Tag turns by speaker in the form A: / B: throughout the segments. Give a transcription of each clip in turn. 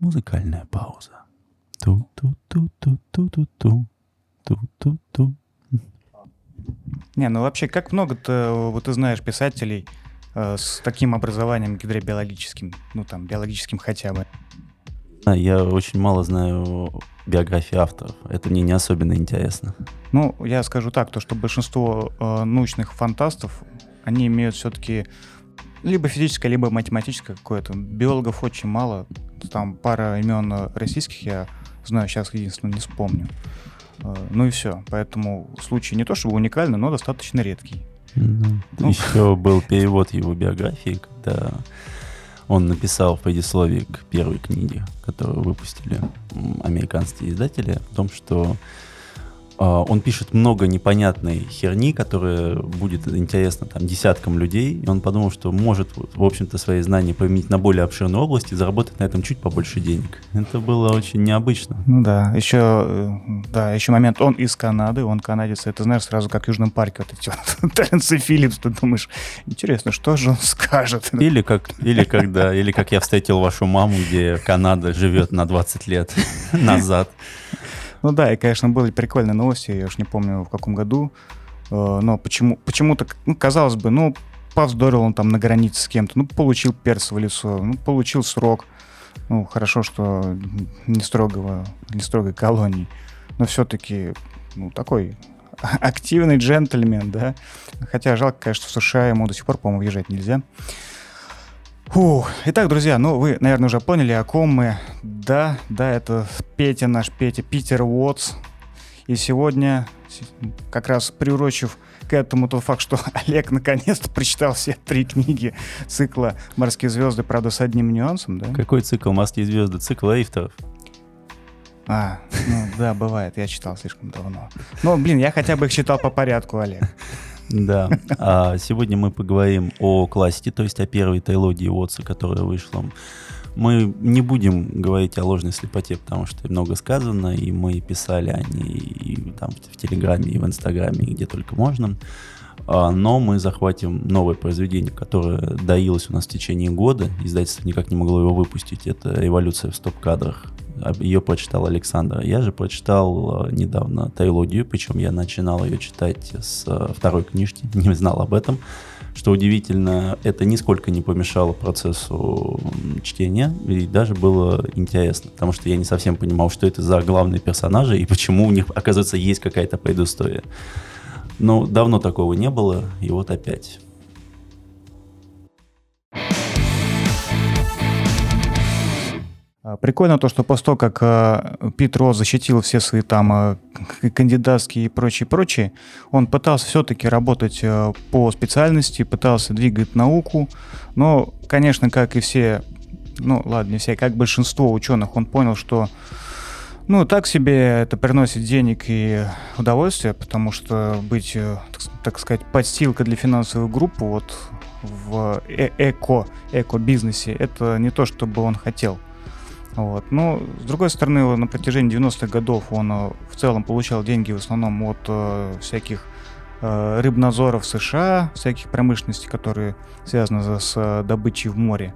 A: Музыкальная пауза. Ту-ту-ту-ту-ту-ту-ту. Ту-ту-ту.
B: Не, ну вообще, как много-то, вот ты знаешь, писателей э, с таким образованием гидробиологическим, ну там, биологическим хотя бы.
A: А, Я очень мало знаю биографии авторов. Это мне не особенно интересно.
B: Ну, я скажу так, то, что большинство э, научных фантастов, они имеют все-таки либо физическое, либо математическое какое-то. Биологов очень мало. Там пара имен э, российских я знаю, сейчас единственное не вспомню. Э, Ну и все. Поэтому случай не то чтобы уникальный, но достаточно редкий. Ну.
A: Еще был перевод его биографии, когда он написал в предисловии к первой книге, которую выпустили американские издатели, о том, что он пишет много непонятной херни, которая будет интересна там десяткам людей, и он подумал, что может, в общем-то, свои знания применить на более обширную область и заработать на этом чуть побольше денег. Это было очень необычно.
B: Ну да, еще, э, да, еще момент, он из Канады, он канадец, это знаешь сразу как в Южном парке вот эти вот Терренс и Филлипс, ты думаешь, интересно, что же он скажет?
A: Или как, или когда, или как я встретил вашу маму, где Канада живет на 20 лет назад.
B: Ну да, и, конечно, были прикольные новости, я уж не помню в каком году, Э, но почему, почему-то, ну, казалось бы, ну, повздорил он там на границе с кем-то, ну, получил перс в лицо, ну, получил срок, ну, хорошо, что не строгого, не строгой колонии, но все-таки, ну, такой активный джентльмен, да, хотя жалко, конечно, в США ему до сих пор, по-моему, въезжать нельзя. Фух. Итак, друзья, ну вы, наверное, уже поняли, о ком мы. Да, да, это Петя наш, Петя, Питер Уотс. И сегодня, как раз приурочив к этому тот факт, что Олег наконец-то прочитал все три книги цикла «Морские звезды», правда, с одним нюансом, да?
A: Какой цикл «Морские звезды»? Цикл Эйфтеров.
B: А, ну да, бывает, я читал слишком давно. Ну, блин, я хотя бы их читал по порядку, Олег.
A: Да. А сегодня мы поговорим о классике, то есть о первой трилогии Уотса, которая вышла. Мы не будем говорить о ложной слепоте, потому что много сказано, и мы писали о ней и там в Телеграме, и в Инстаграме, и где только можно. А, Но мы захватим новое произведение, которое доилось у нас в течение года. Издательство никак не могло его выпустить. Это «Революция в стоп-кадрах». Ее прочитал Александр. Я же прочитал э, недавно трилогию, причем я начинал ее читать с э, второй книжки, не знал об этом. Что удивительно, это нисколько не помешало процессу чтения, и даже было интересно, потому что я не совсем понимал, что это за главные персонажи и почему у них, оказывается, есть какая-то предыстория. Но давно такого не было, и вот опять.
B: Прикольно то, что после того, как э, Пит Росс защитил все свои там к- кандидатские и прочее-прочее, он пытался все-таки работать по специальности, пытался двигать науку, но, конечно, как и все, ну ладно, не все, как большинство ученых, он понял, что ну, так себе это приносит денег и удовольствие, потому что быть, э, так, сказать, подстилкой для финансовой группы вот в э- эко, эко-бизнесе, это не то, чтобы он хотел. Вот. Но, с другой стороны, он на протяжении 90-х годов он э, в целом получал деньги в основном от э, всяких э, рыбназоров США, всяких промышленностей, которые связаны за- с э, добычей в море.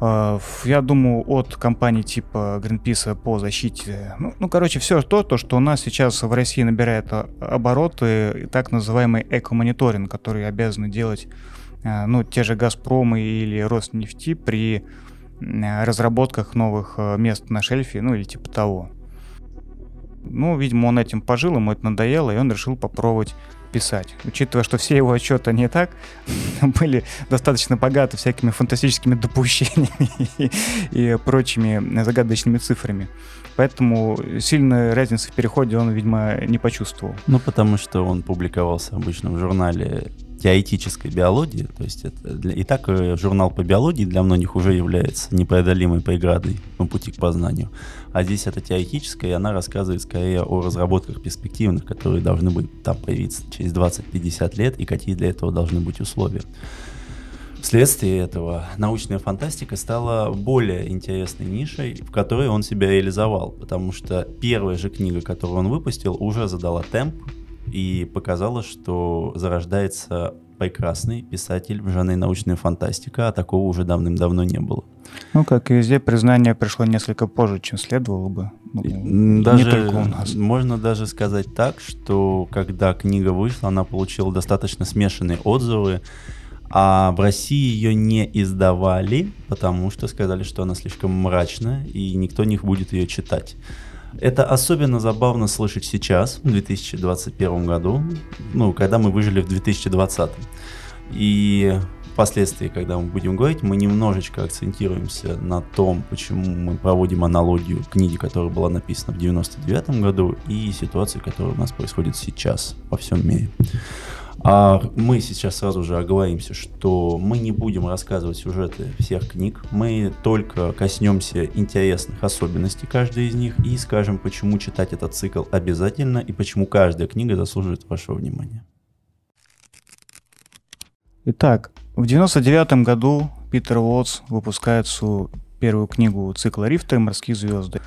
B: Э, Я думаю, от компаний типа Greenpeace по защите. Ну, ну, короче, все то, то, что у нас сейчас в России набирает э, обороты, так называемый эко-мониторинг, который обязаны делать ну, те же Газпромы или Роснефти при разработках новых э, мест на шельфе, ну или типа того. Ну, видимо, он этим пожил, ему это надоело, и он решил попробовать писать. Учитывая, что все его отчеты не так, были достаточно богаты всякими фантастическими допущениями и прочими загадочными цифрами. Поэтому сильной разницы в переходе он, видимо, не почувствовал.
A: Ну, потому что он публиковался обычно в журнале теоретической биологии, то есть это для- и так э, журнал по биологии для многих уже является непреодолимой преградой на пути к познанию. А здесь это теоретическая, и она рассказывает скорее о разработках перспективных, которые должны быть там появиться через 20-50 лет, и какие для этого должны быть условия. Вследствие этого научная фантастика стала более интересной нишей, в которой он себя реализовал, потому что первая же книга, которую он выпустил, уже задала темп и показала, что зарождается прекрасный писатель в жанре научная фантастика, а такого уже давным-давно не было.
B: Ну, как и везде, признание пришло несколько позже, чем следовало бы.
A: Ну, даже, не только у нас. Можно даже сказать так, что когда книга вышла, она получила достаточно смешанные отзывы, а в России ее не издавали, потому что сказали, что она слишком мрачная, и никто не будет ее читать. Это особенно забавно слышать сейчас, в 2021 году, ну, когда мы выжили в 2020. И впоследствии, когда мы будем говорить, мы немножечко акцентируемся на том, почему мы проводим аналогию книги, которая была написана в 99 году, и ситуации, которая у нас происходит сейчас во всем мире. А мы сейчас сразу же оговоримся, что мы не будем рассказывать сюжеты всех книг, мы только коснемся интересных особенностей каждой из них и скажем, почему читать этот цикл обязательно и почему каждая книга заслуживает вашего внимания.
B: Итак, в 99 году Питер Уотс выпускает свою первую книгу цикла Рифта «Морские звезды».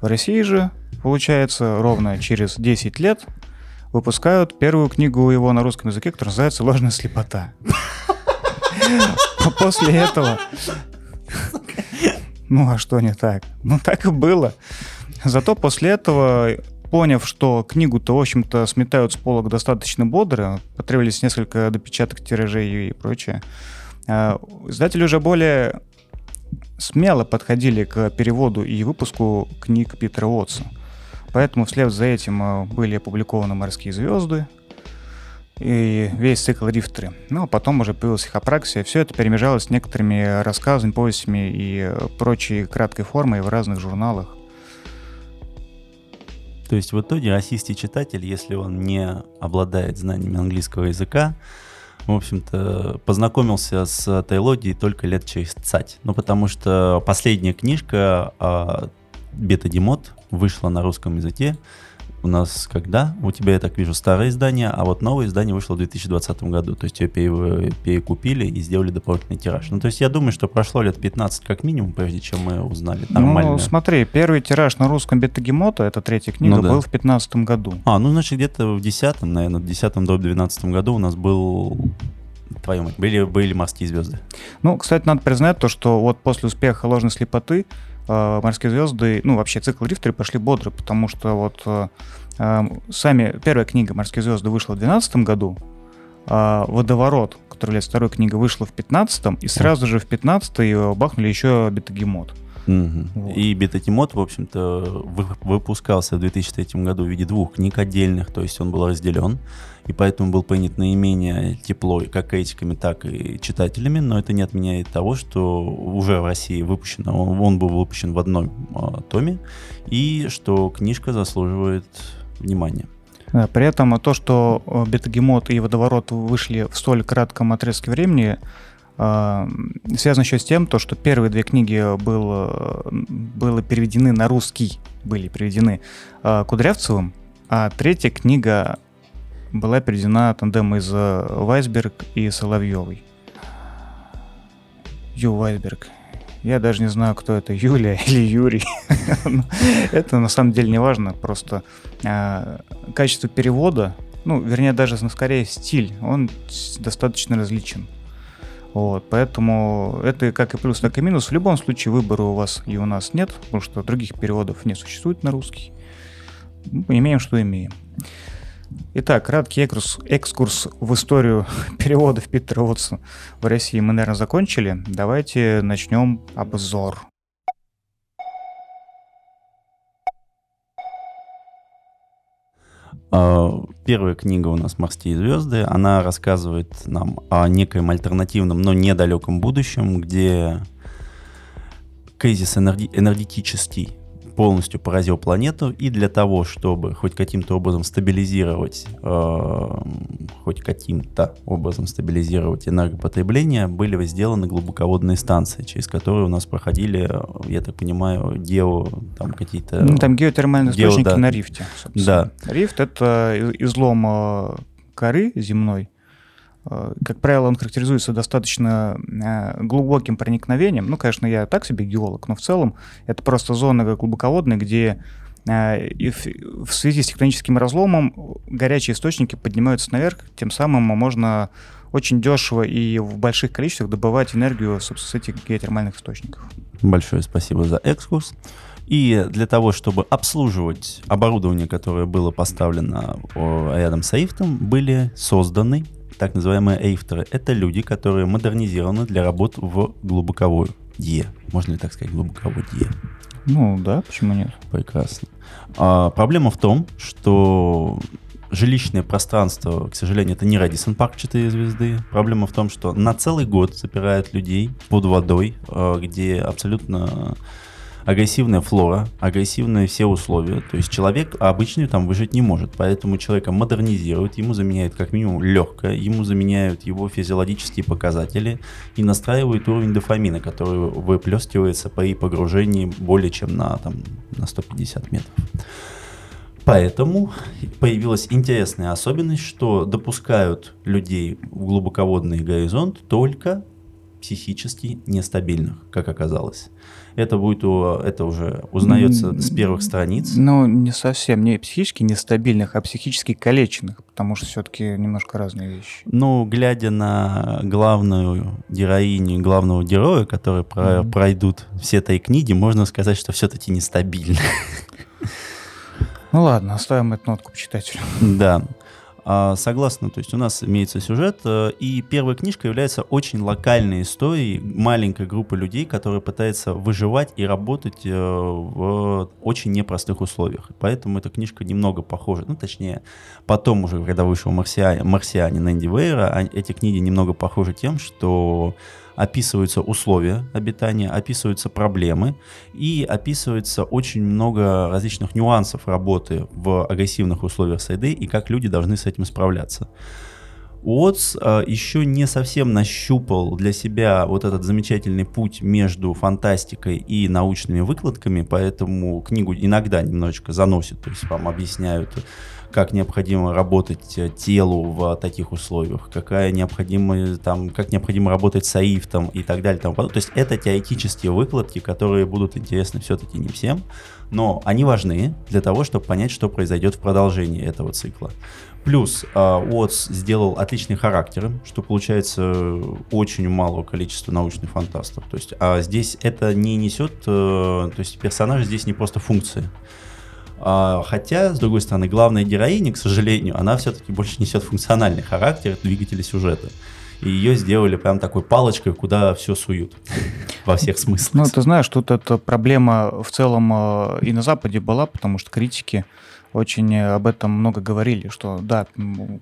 B: В России же, получается, ровно через 10 лет выпускают первую книгу его на русском языке, которая называется «Ложная слепота». После этого... Ну а что не так? Ну так и было. Зато после этого, поняв, что книгу-то, в общем-то, сметают с полок достаточно бодро, потребовались несколько допечаток тиражей и прочее, а, издатели уже более смело подходили к переводу и выпуску книг Питера Уотса. Поэтому вслед за этим э, были опубликованы «Морские звезды», и весь цикл «Рифтеры». Ну, а потом уже появилась их апраксия. Все это перемежалось с некоторыми рассказами, повестями и э, прочей краткой формой в разных журналах.
A: То есть в итоге российский читатель, если он не обладает знаниями английского языка, в общем-то, познакомился с Тейлодией только лет через цать. Ну, потому что последняя книжка а, Бета Демот вышла на русском языке. У нас когда? У тебя, я так вижу, старое издание, а вот новое издание вышло в 2020 году. То есть ее перекупили и сделали дополнительный тираж. Ну, то есть я думаю, что прошло лет 15 как минимум, прежде чем мы узнали нормально.
B: Ну, смотри, первый тираж на русском Бетагемота, это третья книга, ну, да. был в 15 году.
A: А, ну, значит, где-то в 10 наверное, в 10 до 12 году у нас был твою мать, были, были морские звезды.
B: Ну, кстати, надо признать то, что вот после успеха ложной слепоты э, «Морские звезды», ну, вообще цикл «Рифтеры» пошли бодро, потому что вот э, э сами, первая книга «Морские звезды» вышла в 2012 году, а «Водоворот», который является второй книгой, вышла в 2015, и сразу же в 2015 бахнули еще «Бетагемот».
A: Угу. Вот. И Бетатимот, в общем-то, выпускался в 2003 году в виде двух книг отдельных, то есть он был разделен, и поэтому был принят наименее тепло как критиками, так и читателями, но это не отменяет того, что уже в России выпущено, он, он был выпущен в одном а, томе, и что книжка заслуживает внимания.
B: При этом то, что Бетагемот и Водоворот вышли в столь кратком отрезке времени, связано еще с тем, то, что первые две книги было, было переведены на русский, были переведены а, Кудрявцевым, а третья книга была переведена тандем из э, Вайсберг и Соловьевой. Ю Вайсберг. Я даже не знаю, кто это, Юлия или Юрий. Это на самом деле не важно, просто а, качество перевода, ну, вернее, даже ну, скорее стиль, он достаточно различен. Вот, поэтому это как и плюс, так и минус. В любом случае выбора у вас и у нас нет, потому что других переводов не существует на русский. Мы имеем, что имеем. Итак, краткий экскурс, экскурс в историю переводов Питера Уотса в России мы, наверное, закончили. Давайте начнем обзор.
A: Первая книга у нас «Морские звезды». Она рассказывает нам о некоем альтернативном, но недалеком будущем, где кризис энергетический полностью поразил планету, и для того, чтобы хоть каким-то образом стабилизировать, э, хоть каким-то образом стабилизировать энергопотребление, были сделаны глубоководные станции, через которые у нас проходили, я так понимаю, гео, там какие-то...
B: Ну, там геотермальные гео, источники да. на рифте, собственно. Да. Рифт — это излом э, коры земной, Э, как правило, он характеризуется достаточно э, глубоким проникновением. Ну, конечно, я так себе геолог, но в целом это просто зона глубоководная, где И в связи с тектоническим разломом горячие источники поднимаются наверх, тем самым можно очень дешево и в больших количествах добывать энергию с этих геотермальных источников.
A: Большое спасибо за экскурс. И для того, чтобы обслуживать оборудование, которое было поставлено рядом с Эйфтом, были созданы так называемые эйфтеры. Это люди, которые модернизированы для работ в глубоковой Е. Можно ли так сказать, глубоковой Е?
B: Ну да, почему нет?
A: Прекрасно. А, проблема в том, что жилищное пространство, к сожалению, это не Радисон Парк 4 звезды. Проблема в том, что на целый год запирают людей под водой, а, где абсолютно агрессивная флора, агрессивные все условия. То есть человек обычный там выжить не может. Поэтому человека модернизируют, ему заменяют как минимум легкое, ему заменяют его физиологические показатели и настраивают уровень дофамина, который выплескивается при погружении более чем на, там, на 150 метров. Поэтому появилась интересная особенность, что допускают людей в глубоководный горизонт только психически нестабильных, как оказалось. Это будет это уже узнается с первых страниц.
B: Ну, не совсем, не психически нестабильных, а психически калеченных, потому что все-таки немножко разные вещи.
A: Ну, глядя на главную героиню, главного героя, которые mm-hmm. пройдут все этой книги, можно сказать, что все-таки нестабильно.
B: Ну ладно, оставим эту нотку читателю.
A: Да. А, согласно, то есть у нас имеется сюжет, э, и первая книжка является очень локальной историей маленькой группы людей, которые пытаются выживать и работать э, в очень непростых условиях. Поэтому эта книжка немного похожа, ну точнее, потом уже, когда вышел «Марсианин», «Марсианин» Энди Вейера, а, эти книги немного похожи тем, что описываются условия обитания, описываются проблемы и описывается очень много различных нюансов работы в агрессивных условиях среды и как люди должны с этим справляться. Уотс э, еще не совсем нащупал для себя вот этот замечательный путь между фантастикой и научными выкладками, поэтому книгу иногда немножечко заносит, то есть вам объясняют как необходимо работать э, телу в таких условиях, какая необходима, там, как необходимо работать с аифтом и так далее. Тому То есть это теоретические выкладки, которые будут интересны все-таки не всем, но они важны для того, чтобы понять, что произойдет в продолжении этого цикла. Плюс uh, сделал отличный характер, что получается очень малого количества научных фантастов. То есть а здесь это не несет, то есть персонажи здесь не просто функции. А, хотя, с другой стороны, главная героиня, к сожалению, она все-таки больше несет функциональный характер двигателя сюжета. И ее сделали прям такой палочкой, куда все суют во всех смыслах.
B: Ну, ты знаешь, тут эта проблема в целом э, и на Западе была, потому что критики очень э, об этом много говорили, что да,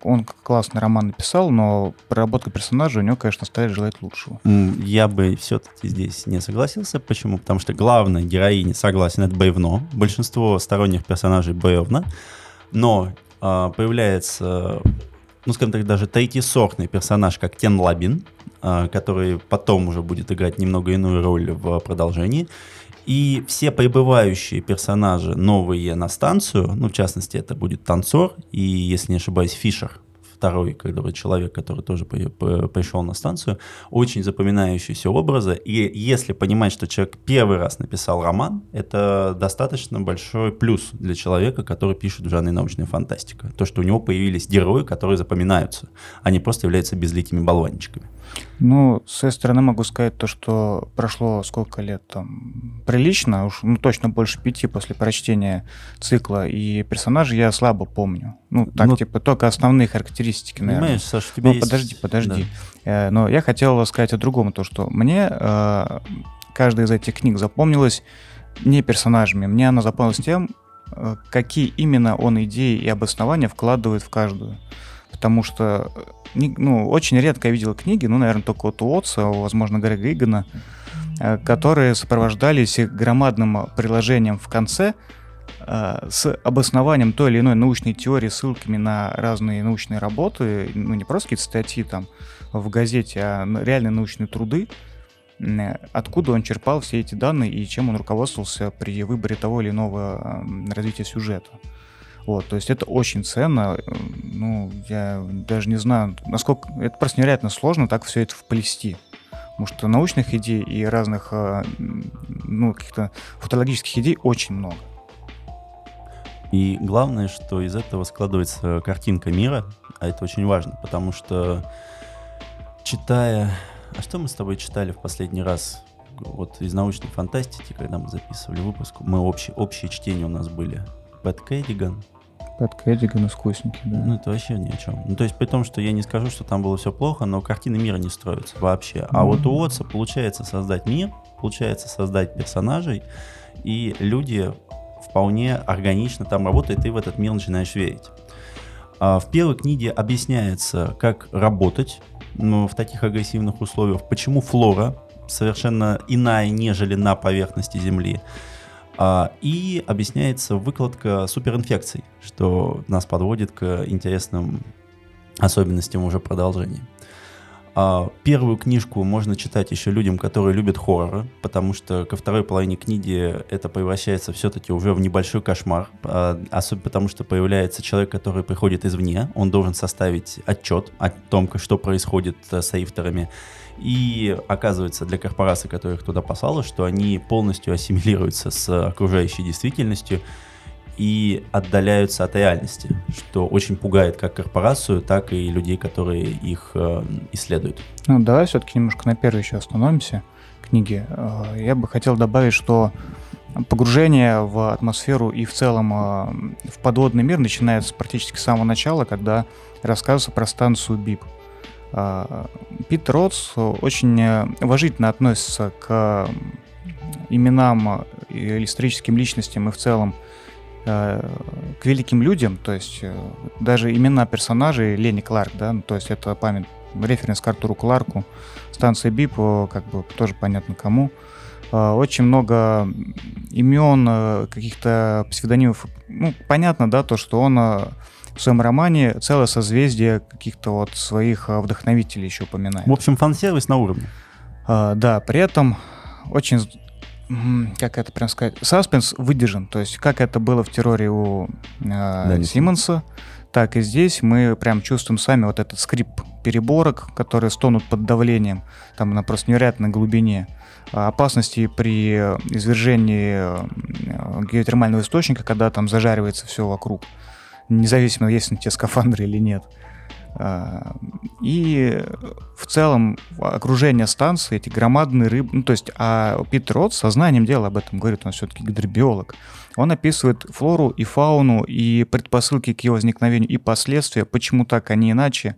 B: он классный роман написал, но проработка персонажа у него, конечно, оставляет желать лучшего.
A: Я бы все-таки здесь не согласился. Почему? Потому что главная героиня, согласен, это Боевно. Большинство сторонних персонажей Боевно. Но а, появляется, ну, скажем так, даже третьесортный персонаж, как Кен Лабин, а, который потом уже будет играть немного иную роль в продолжении. И все прибывающие персонажи новые на станцию, ну, в частности, это будет танцор и, если не ошибаюсь, Фишер, второй который человек, который тоже пришел на станцию, очень запоминающиеся образы. И если понимать, что человек первый раз написал роман, это достаточно большой плюс для человека, который пишет в жанре научная фантастика. То, что у него появились герои, которые запоминаются, а не просто являются безликими болванчиками.
B: Ну, с своей стороны могу сказать то, что прошло сколько лет там прилично, уж ну, точно больше пяти после прочтения цикла, и персонажей я слабо помню. Ну, так, ну, типа, только основные характеристики, наверное. Понимаешь,
A: Саша, тебе
B: ну, есть... подожди, подожди. Да. Э, но я хотел сказать о другом, то, что мне э, каждая из этих книг запомнилась не персонажами, мне она запомнилась тем, э, какие именно он идеи и обоснования вкладывает в каждую. Потому что ну, очень редко я видел книги, ну, наверное, только от Уотса, возможно, Грега Игана, э, которые сопровождались громадным приложением в конце э, с обоснованием той или иной научной теории, ссылками на разные научные работы, ну, не просто какие-то статьи там в газете, а реальные научные труды, откуда он черпал все эти данные и чем он руководствовался при выборе того или иного развития сюжета. Вот, то есть это очень ценно. Ну, я даже не знаю, насколько... Это просто невероятно сложно так все это вплести. Потому что научных идей и разных, а, ну, каких-то футурологических идей очень много.
A: И главное, что из этого складывается картинка мира, а это очень важно, потому что читая... А что мы с тобой читали в последний раз? Вот из научной фантастики, когда мы записывали выпуск, мы общие, общие чтения у нас были. Пэт Кэддиган,
B: Пэт Кэддиган, искусники, да.
A: Ну, это вообще ни о чем. Ну, то есть, при том, что я не скажу, что там было все плохо, но картины мира не строятся вообще. А mm-hmm. вот у Уотса получается создать мир, получается создать персонажей, и люди вполне органично там работают, и ты в этот мир начинаешь верить. А в первой книге объясняется, как работать ну, в таких агрессивных условиях, почему флора совершенно иная, нежели на поверхности Земли. А, и объясняется выкладка суперинфекций, что нас подводит к интересным особенностям уже продолжения. А, первую книжку можно читать еще людям, которые любят хорроры, потому что ко второй половине книги это превращается все-таки уже в небольшой кошмар, а, особенно потому что появляется человек, который приходит извне, он должен составить отчет о том, что происходит с рифтерами, и оказывается для корпораций, которых туда послало, что они полностью ассимилируются с окружающей действительностью и отдаляются от реальности, что очень пугает как корпорацию, так и людей, которые их э, исследуют.
B: Ну, давай все-таки немножко на первой еще остановимся книги. Э, я бы хотел добавить, что погружение в атмосферу и в целом э, в подводный мир начинается практически с самого начала, когда рассказывается про станцию БИП. А, Пит Ротс очень э, уважительно относится к именам или историческим личностям и в целом э, к великим людям, то есть э, даже имена персонажей Лени Кларк, да, ну, то есть это память, референс к Артуру Кларку, станция БИП, как бы тоже понятно кому. Очень много имен, каких-то псевдонимов. Ну, понятно, да, то, что он в своем романе целое созвездие каких-то вот своих вдохновителей еще упоминает.
A: В общем, фан-сервис на уровне.
B: Да, при этом очень, как это прям сказать, саспенс выдержан. То есть, как это было в терроре у э, Симмонса, так и здесь мы прям чувствуем сами вот этот скрип переборок, которые стонут под давлением, там на просто невероятной глубине. Опасности при извержении геотермального источника, когда там зажаривается все вокруг. Независимо, есть на тебе скафандры или нет. А, и в целом окружение станции, эти громадные рыбы, ну то есть, а Питер Рот сознанием дела об этом говорит, он все-таки гидробиолог. Он описывает флору и фауну, и предпосылки к ее возникновению, и последствия, почему так, а не иначе.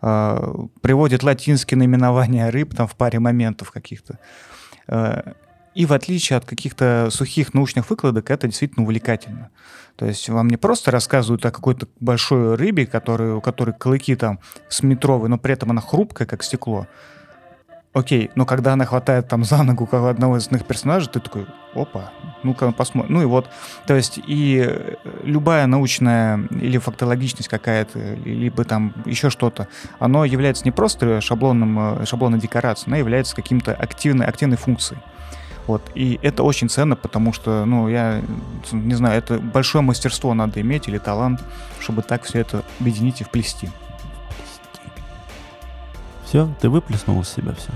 B: А, приводит латинские наименования рыб там в паре моментов каких-то. И в отличие от каких-то сухих научных выкладок, это действительно увлекательно. То есть вам не просто рассказывают о какой-то большой рыбе, который, у которой клыки там с метровые, но при этом она хрупкая, как стекло. Окей, но когда она хватает там за ногу как одного из основных персонажей, ты такой, опа, ну-ка посмотрим. Ну и вот, то есть и э, любая научная или фактологичность какая-то, либо там еще что-то, оно является не просто шаблонным, э, шаблонной декорацией, оно является каким-то активной, активной функцией. Вот. И это очень ценно, потому что, ну, я не знаю, это большое мастерство надо иметь или талант, чтобы так все это объединить и вплести.
A: Все, ты выплеснул из себя все.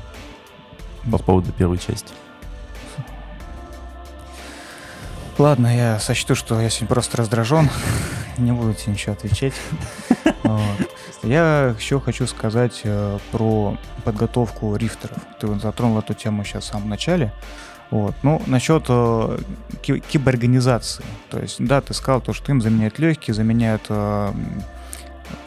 A: По поводу первой части.
B: Ладно, я сочту, что я сегодня просто раздражен. Не буду тебе ничего отвечать. Я еще хочу сказать э, про подготовку рифтеров. Ты затронул эту тему сейчас в самом начале. Вот. Ну, насчет э, киборганизации. То есть, да, ты сказал то, что им заменяют легкие, заменяют, э,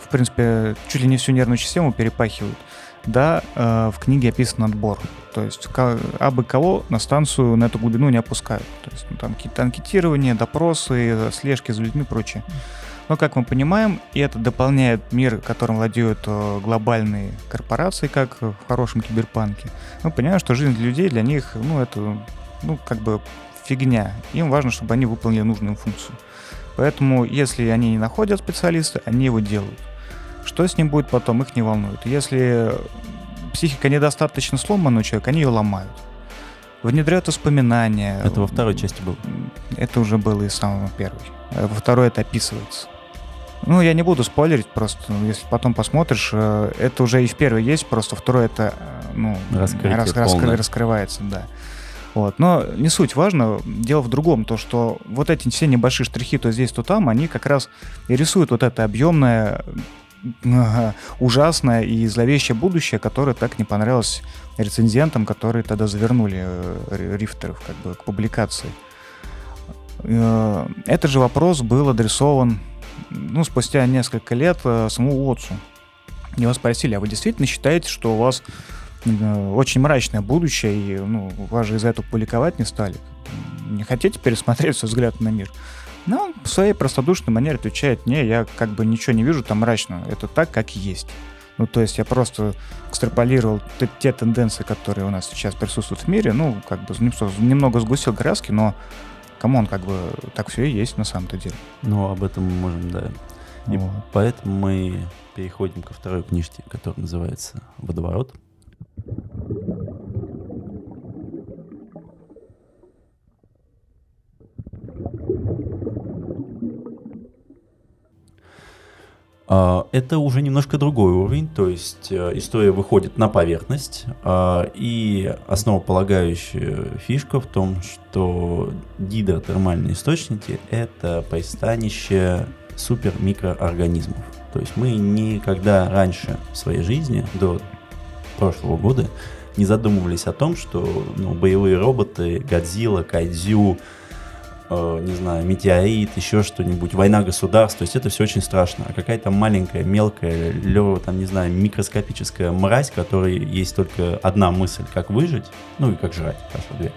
B: в принципе, чуть ли не всю нервную систему перепахивают. Да, э, в книге описан отбор. То есть, как, абы кого на станцию на эту глубину не опускают. То есть, ну, там какие-то анкетирования, допросы, слежки за людьми и прочее. Но, как мы понимаем, и это дополняет мир, которым владеют э, глобальные корпорации, как в хорошем киберпанке. Мы понимаем, что жизнь для людей, для них, ну, это, ну, как бы фигня. Им важно, чтобы они выполнили нужную функцию. Поэтому, если они не находят специалиста, они его делают. Что с ним будет потом, их не волнует. Если психика недостаточно сломана у человека, они ее ломают. Внедряют воспоминания.
A: Это во второй части было?
B: Это уже было из самого первой. Во второй это описывается. Ну, я не буду спойлерить, просто ну, если потом посмотришь, э, это уже и в первой есть, просто второй это, э, ну,
A: Раскрытие
B: рас, раскры, раскрывается, да. Вот. Но не суть важно. Дело в другом, то что вот эти все небольшие штрихи то здесь, то там, они как раз и рисуют вот это объемное, ужасное и зловещее будущее, которое так не понравилось рецензентам, которые тогда завернули э, рифтеров как бы к публикации. Этот же вопрос был адресован ну, спустя несколько лет э, самому Уотсу. Его спросили, а вы действительно считаете, что у вас очень мрачное будущее, и ну, вас же из-за этого публиковать не стали? Не хотите пересмотреть свой взгляд на мир? Но он в своей простодушной манере отвечает, не, я как бы ничего не вижу там мрачного, это так, как есть. Ну, то есть я просто экстраполировал те, те тенденции, которые у нас сейчас присутствуют в мире, ну, как бы немного сгустил краски, но come on, как бы так все и есть на самом-то деле.
A: Ну, об этом мы можем, да. И вот. поэтому мы переходим ко второй книжке, которая называется «Водоворот». Это уже немножко другой уровень, то есть э, история выходит на поверхность, а, и основополагающая фишка в том, что гидротермальные источники — это пристанище супермикроорганизмов. То есть мы никогда раньше в своей жизни, до прошлого года, не задумывались о том, что ну, боевые роботы, Годзилла, Кайдзю, не знаю, метеорит, еще что-нибудь, война государств, то есть это все очень страшно. А какая-то маленькая, мелкая, лево, там, не знаю, микроскопическая мразь, которой есть только одна мысль, как выжить, ну и как жрать, хорошо, две,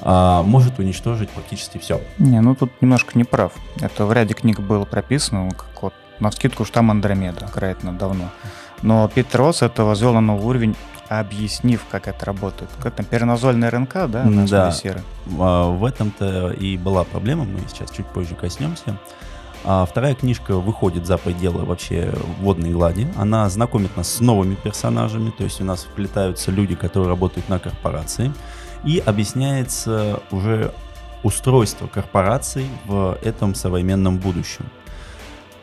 A: а, может уничтожить практически все.
B: Не, ну тут немножко не прав. Это в ряде книг было прописано, как вот на скидку что там Андромеда, вероятно, давно. Но Питер Росс это возвел на новый уровень объяснив, как это работает. Как там перенозольная РНК, да,
A: на да. серы? А, в этом-то и была проблема, мы сейчас чуть позже коснемся. А вторая книжка выходит за пределы вообще водной глади. Она знакомит нас с новыми персонажами, то есть у нас вплетаются люди, которые работают на корпорации, и объясняется уже устройство корпораций в этом современном будущем.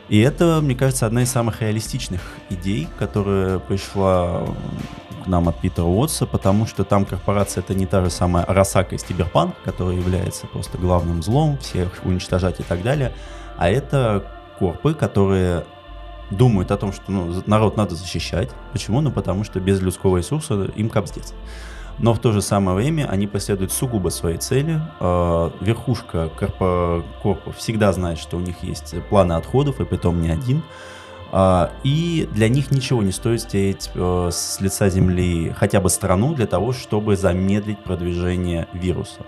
A: И это, мне кажется, одна из самых реалистичных идей, которая пришла нам от Питера Уотса, потому что там корпорация это не та же самая Арасака из Киберпанк, которая является просто главным злом, всех уничтожать и так далее, а это корпы, которые думают о том, что ну, народ надо защищать. Почему? Ну, потому что без людского ресурса им капздец. Но в то же самое время они преследуют сугубо свои цели. А, верхушка корпа, корпов всегда знает, что у них есть планы отходов, и притом не один. А, и для них ничего не стоит стереть э, с лица Земли хотя бы страну для того, чтобы замедлить продвижение вируса.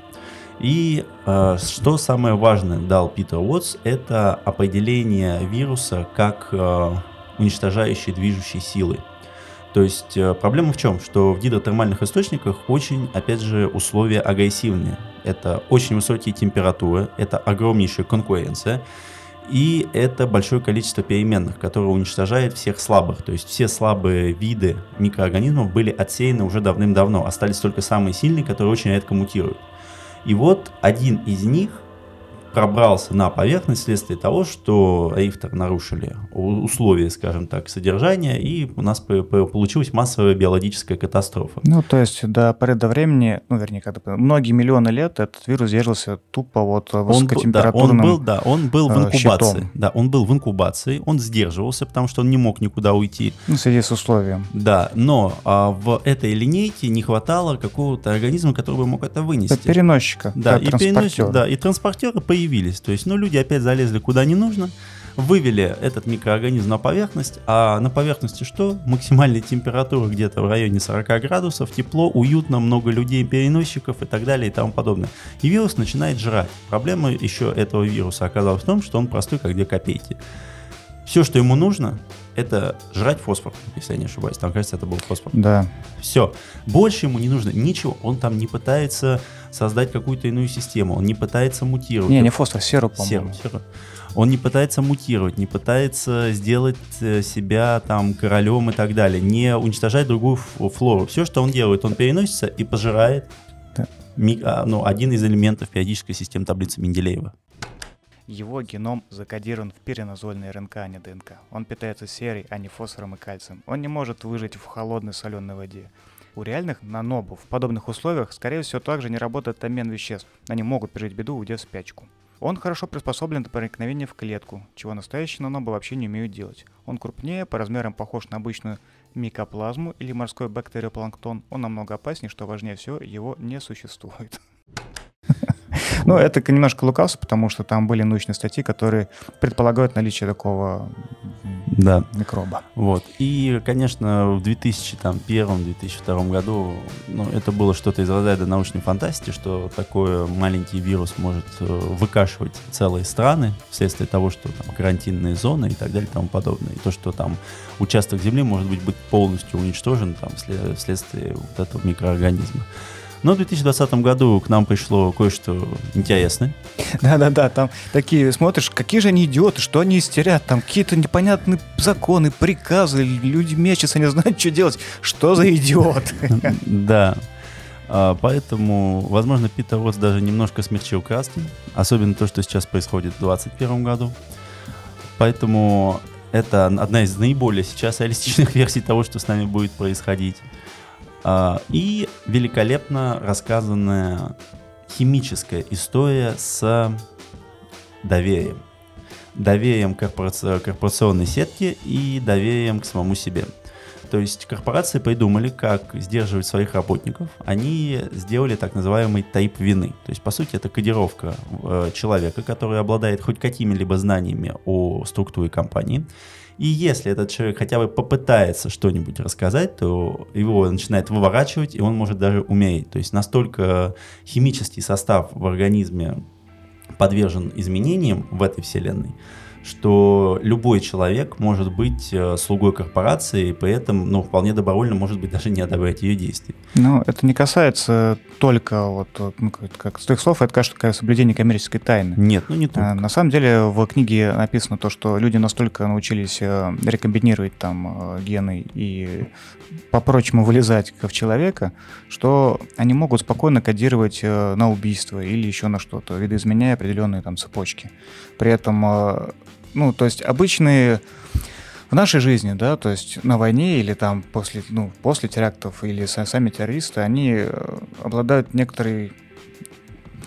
A: И э, что самое важное дал Питер Уотс, это определение вируса как э, уничтожающей движущей силы. То есть проблема в чем? Что в гидротермальных источниках очень, опять же, условия агрессивные. Это очень высокие температуры, это огромнейшая конкуренция. И это большое количество переменных, которое уничтожает всех слабых. То есть все слабые виды микроорганизмов были отсеяны уже давным-давно. Остались только самые сильные, которые очень редко мутируют. И вот один из них пробрался на поверхность вследствие того, что рифтер нарушили условия, скажем так, содержания, и у нас получилась массовая биологическая катастрофа.
B: Ну, то есть до поры до времени, ну, вернее, когда многие миллионы лет этот вирус держался тупо вот высокотемпературным
A: он, да, он был, да, он был в э, инкубации. Щитом. Да, он был в инкубации, он сдерживался, потому что он не мог никуда уйти.
B: Ну, в связи с условием.
A: Да, но а, в этой линейке не хватало какого-то организма, который бы мог это вынести. Это
B: переносчика.
A: Да, и переносчик, да, и транспортеры появились появились. То есть, ну, люди опять залезли куда не нужно, вывели этот микроорганизм на поверхность, а на поверхности что? Максимальная температура где-то в районе 40 градусов, тепло, уютно, много людей, переносчиков и так далее и тому подобное. И вирус начинает жрать. Проблема еще этого вируса оказалась в том, что он простой, как две копейки. Все, что ему нужно, это жрать фосфор, если я не ошибаюсь. Там, кажется, это был фосфор.
B: Да.
A: Все. Больше ему не нужно ничего. Он там не пытается создать какую-то иную систему. Он не пытается мутировать.
B: Не, не фосфор, серу, по-моему.
A: Серу, серу. Он не пытается мутировать, не пытается сделать э, себя там королем и так далее, не уничтожать другую флору. Все, что он делает, он переносится и пожирает да. А, ну, один из элементов периодической системы таблицы Менделеева.
B: Его геном закодирован в перенозольной РНК, а не ДНК. Он питается серой, а не фосфором и кальцием. Он не может выжить в холодной соленой воде. У реальных нанобов в подобных условиях, скорее всего, также не работает обмен веществ. Они могут пережить беду, уйдя в спячку. Он хорошо приспособлен для проникновения в клетку, чего настоящие нанобы вообще не умеют делать. Он крупнее, по размерам похож на обычную микоплазму или морской бактериопланктон. Он намного опаснее, что важнее всего, его не существует. Ну, это немножко лукавство, потому что там были научные статьи, которые предполагают наличие такого да. микроба.
A: Вот. И, конечно, в 2001-2002 году ну, это было что-то из разряда научной фантастики, что такой маленький вирус может э, выкашивать целые страны вследствие того, что там карантинные зоны и так далее и тому подобное. И то, что там участок Земли может быть, быть полностью уничтожен там, вследствие вот этого микроорганизма. Но в 2020 году к нам пришло кое-что интересное.
B: Да-да-да, там такие, смотришь, какие же они идиоты, что они истерят, там какие-то непонятные законы, приказы, люди мечутся, не знают, что делать. Что за идиот?
A: Да. А, поэтому, возможно, Питер Ротс даже немножко смягчил краски, особенно то, что сейчас происходит в 2021 году. Поэтому это одна из наиболее сейчас реалистичных версий того, что с нами будет происходить. А, и великолепно рассказанная химическая история с доверием. Доверием к корпорационной сетке и доверием к самому себе. То есть корпорации придумали, как сдерживать своих работников. Они сделали так называемый тайп вины. То есть, по сути, это кодировка э, человека, который обладает хоть какими-либо знаниями о структуре компании и если этот человек хотя бы попытается что-нибудь рассказать, то его начинает выворачивать, и он может даже умереть. То есть настолько химический состав в организме подвержен изменениям в этой вселенной, что любой человек может быть э, слугой корпорации, и при этом ну, вполне добровольно может быть даже не одобрять ее действия.
B: Ну, это не касается только вот, ну, как, с твоих слов, это, кажется, как соблюдение коммерческой тайны.
A: Нет, ну не только.
B: На самом деле в книге написано то, что люди настолько научились э, рекомбинировать там э, гены и по-прочему вылезать в человека, что они могут спокойно кодировать на убийство или еще на что-то, видоизменяя определенные там цепочки. При этом ну, то есть обычные в нашей жизни, да, то есть на войне или там после, ну, после терактов или сами террористы, они э, обладают некоторой...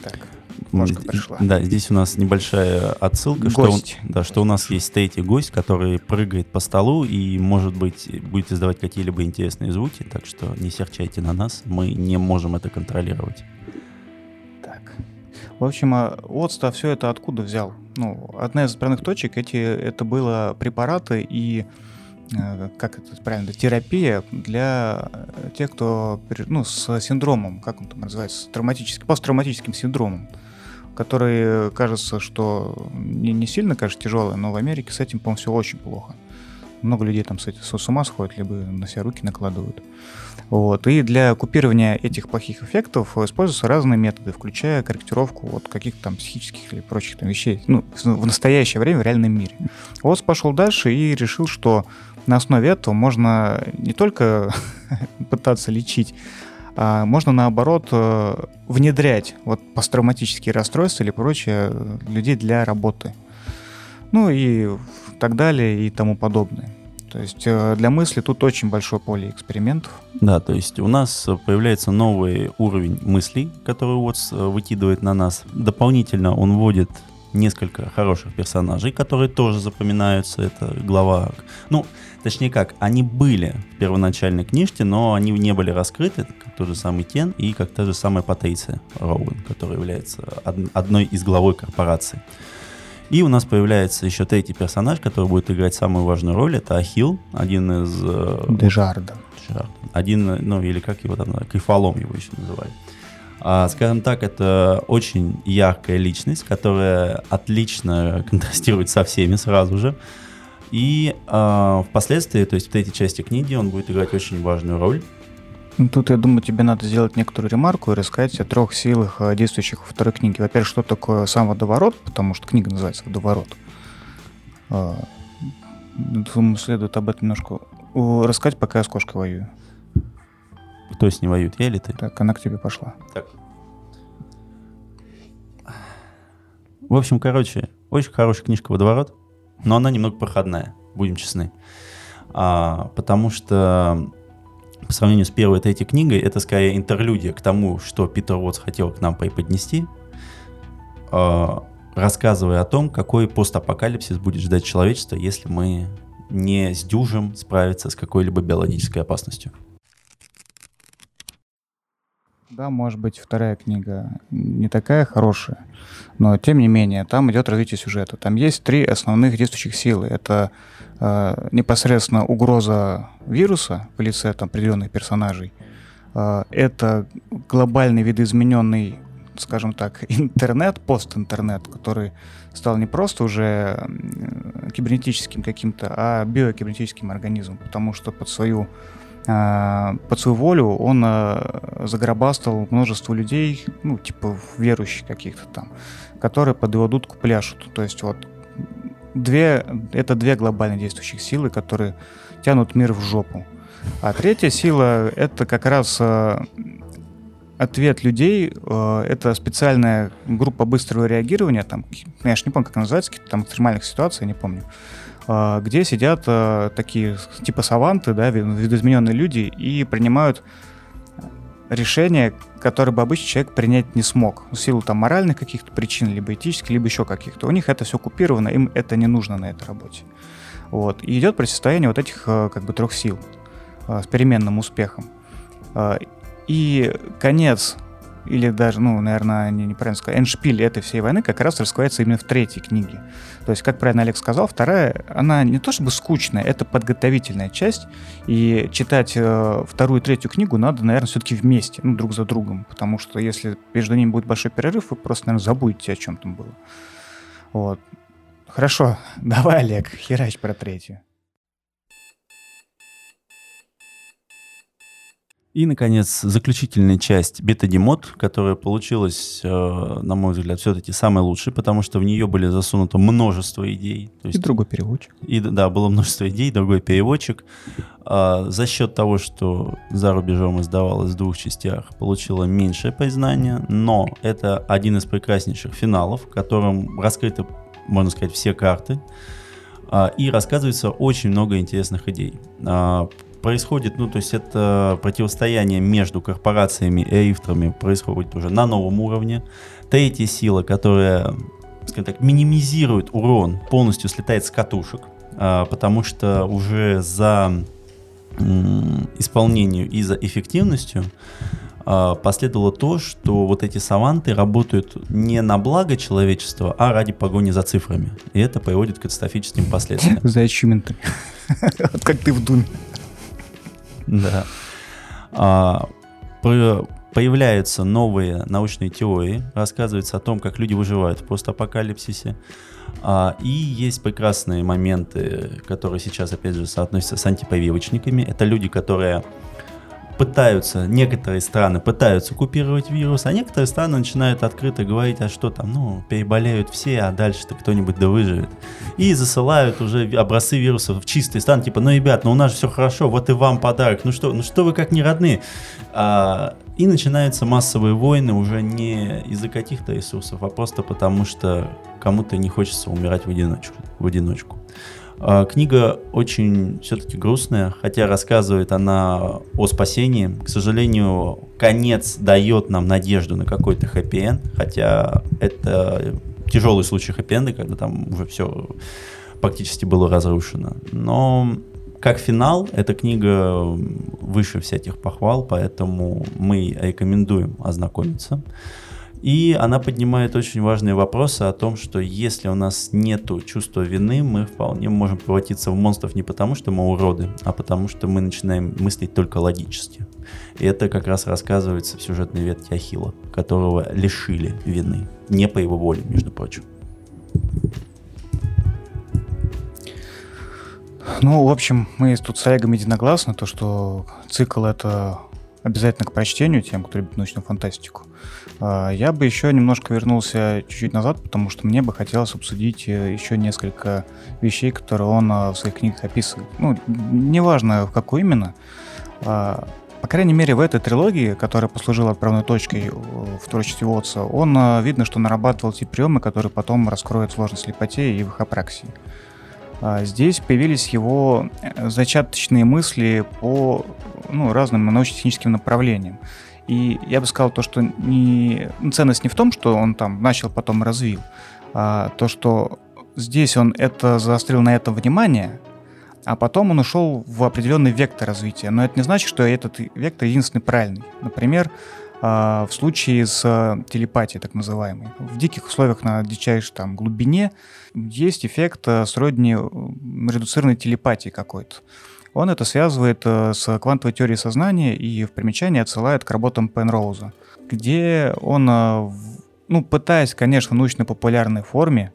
B: Так,
A: Мошка пришла. Да, здесь у нас небольшая отсылка, гость. что, да, что у нас есть третий гость, который прыгает по столу и, может быть, будет издавать какие-либо интересные звуки, так что не серчайте на нас, мы не можем это контролировать.
B: В общем, а Отста все это откуда взял? ну, одна из отправных точек эти, это было препараты и э, как это правильно, терапия для тех, кто ну, с синдромом, как он там называется, травматическим, посттравматическим синдромом, который кажется, что не, не сильно, конечно, тяжелый, но в Америке с этим, по-моему, все очень плохо. Много людей там с, с ума сходят, либо на себя руки накладывают. Вот. И для купирования этих плохих эффектов используются разные методы, включая корректировку вот каких-то там психических или прочих там вещей ну, в настоящее время в реальном мире. ОС пошел дальше и решил, что на основе этого можно не только пытаться лечить, а можно наоборот э, внедрять вот посттравматические расстройства или прочее людей для работы. Ну и так далее и тому подобное. То есть э, для мысли тут очень большое поле экспериментов.
A: Да, то есть у нас появляется новый уровень мыслей, который УОЦ э, выкидывает на нас. Дополнительно он вводит несколько хороших персонажей, которые тоже запоминаются. Это глава... Ну, точнее как, они были в первоначальной книжке, но они не были раскрыты, как тот же самый Кен и как та же самая Патриция Роуэн, которая является одной из главой корпорации. И у нас появляется еще третий персонаж, который будет играть самую важную роль. Это Ахил, один из...
B: Э, Дежарда.
A: Один, ну или как его там, Кефалом его еще называли. А, скажем так, это очень яркая личность, которая отлично контрастирует со всеми сразу же. И а, впоследствии, то есть в третьей части книги, он будет играть очень важную роль.
B: Ну, тут, я думаю, тебе надо сделать некоторую ремарку и рассказать о трех силах, э, действующих во второй книге. Во-первых, что такое сам водоворот, потому что книга называется «Водоворот». А, думаю, следует об этом немножко рассказать, пока я с кошкой воюю.
A: Кто с ней воюет, я или ты?
B: Так, она к тебе пошла. Так.
A: В общем, короче, очень хорошая книжка «Водоворот», но она немного проходная, будем честны. А, потому что по сравнению с первой и третьей книгой, это скорее интерлюдия к тому, что Питер Уотс хотел к нам преподнести, э, рассказывая о том, какой постапокалипсис будет ждать человечество, если мы не сдюжим справиться с какой-либо биологической опасностью.
B: Да, может быть, вторая книга не такая хорошая, но тем не менее, там идет развитие сюжета. Там есть три основных действующих силы. Это э, непосредственно угроза вируса в лице там, определенных персонажей. Э, это глобальный видоизмененный, скажем так, интернет, постинтернет, который стал не просто уже кибернетическим каким-то, а биокибернетическим организмом, потому что под свою под свою волю он а, загробастал множество людей, ну, типа верующих каких-то там, которые под его дудку пляшут. То есть вот две, это две глобально действующих силы, которые тянут мир в жопу. А третья сила — это как раз а, ответ людей, это специальная группа быстрого реагирования, там, я же не помню, как она называется, какие-то там экстремальных ситуаций, я не помню, а, где сидят а, такие типа саванты, да, видоизмененные люди и принимают решения, которые бы обычный человек принять не смог. В силу там моральных каких-то причин, либо этических, либо еще каких-то. У них это все купировано, им это не нужно на этой работе. Вот. И идет противостояние вот этих а, как бы трех сил с переменным успехом. И конец или даже, ну, наверное, не, неправильно сказать, эндшпиль этой всей войны как раз раскрывается именно в третьей книге. То есть, как правильно Олег сказал, вторая, она не то чтобы скучная, это подготовительная часть, и читать э, вторую и третью книгу надо, наверное, все-таки вместе, ну, друг за другом, потому что если между ними будет большой перерыв, вы просто, наверное, забудете, о чем там было. Вот. Хорошо, давай, Олег, херач про третью.
A: И, наконец, заключительная часть бета-демод, которая получилась, э, на мой взгляд, все-таки самой лучшей, потому что в нее были засунуто множество идей.
B: То есть, и другой переводчик.
A: И, да, было множество идей, другой переводчик. А, за счет того, что за рубежом издавалось в двух частях, получила меньшее признание, но это один из прекраснейших финалов, в котором раскрыты, можно сказать, все карты. А, и рассказывается очень много интересных идей. Происходит, ну, то есть это противостояние между корпорациями и рифтерами происходит уже на новом уровне. Третья сила, которая, скажем так, минимизирует урон, полностью слетает с катушек, а, потому что уже за исполнению и за эффективностью а, последовало то, что вот эти саванты работают не на благо человечества, а ради погони за цифрами. И это приводит к катастрофическим последствиям.
B: За ачивменты. Как ты в Думе.
A: Да. А, появляются новые научные теории, рассказывается о том, как люди выживают в постапокалипсисе. А, и есть прекрасные моменты, которые сейчас, опять же, соотносятся с антипрививочниками. Это люди, которые пытаются, некоторые страны пытаются купировать вирус, а некоторые страны начинают открыто говорить, а что там, ну, переболеют все, а дальше-то кто-нибудь да выживет. И засылают уже образцы вирусов в чистый стан, типа, ну, ребят, ну у нас же все хорошо, вот и вам подарок, ну что, ну что вы как не родные? А, и начинаются массовые войны уже не из-за каких-то ресурсов, а просто потому, что кому-то не хочется умирать в одиночку. В одиночку. А, книга очень все-таки грустная, хотя рассказывает она о спасении. К сожалению, конец дает нам надежду на какой-то хэппи хотя это тяжелый случай хэппи когда там уже все практически было разрушено. Но как финал, эта книга выше всяких похвал, поэтому мы рекомендуем ознакомиться. И она поднимает очень важные вопросы о том, что если у нас нет чувства вины, мы вполне можем превратиться в монстров не потому, что мы уроды, а потому что мы начинаем мыслить только логически. И это как раз рассказывается в сюжетной ветке Ахилла, которого лишили вины. Не по его воле, между прочим.
B: Ну, в общем, мы тут с Олегом единогласны, то, что цикл это обязательно к прочтению тем, кто любит научную фантастику. А, я бы еще немножко вернулся чуть-чуть назад, потому что мне бы хотелось обсудить э, еще несколько вещей, которые он э, в своих книгах описывает. Ну, неважно, в какую именно. А, по крайней мере, в этой трилогии, которая послужила отправной точкой в творчестве Уотса, он, э, видно, что нарабатывал те приемы, которые потом раскроют сложность слепоте и в их апраксии. А здесь появились его э, зачаточные мысли по ну, разным научно-техническим направлениям. И я бы сказал то, что не, ценность не в том, что он там начал, потом развил, а то, что здесь он это заострил на это внимание, а потом он ушел в определенный вектор развития. Но это не значит, что этот вектор единственный правильный. Например, в случае с телепатией, так называемой. В диких условиях на дичайшей там, глубине есть эффект а, сродни редуцированной телепатии какой-то. Он это связывает э, с квантовой теорией сознания и в примечании отсылает к работам Пенроуза, где он, э, ну, пытаясь, конечно, в научно-популярной форме,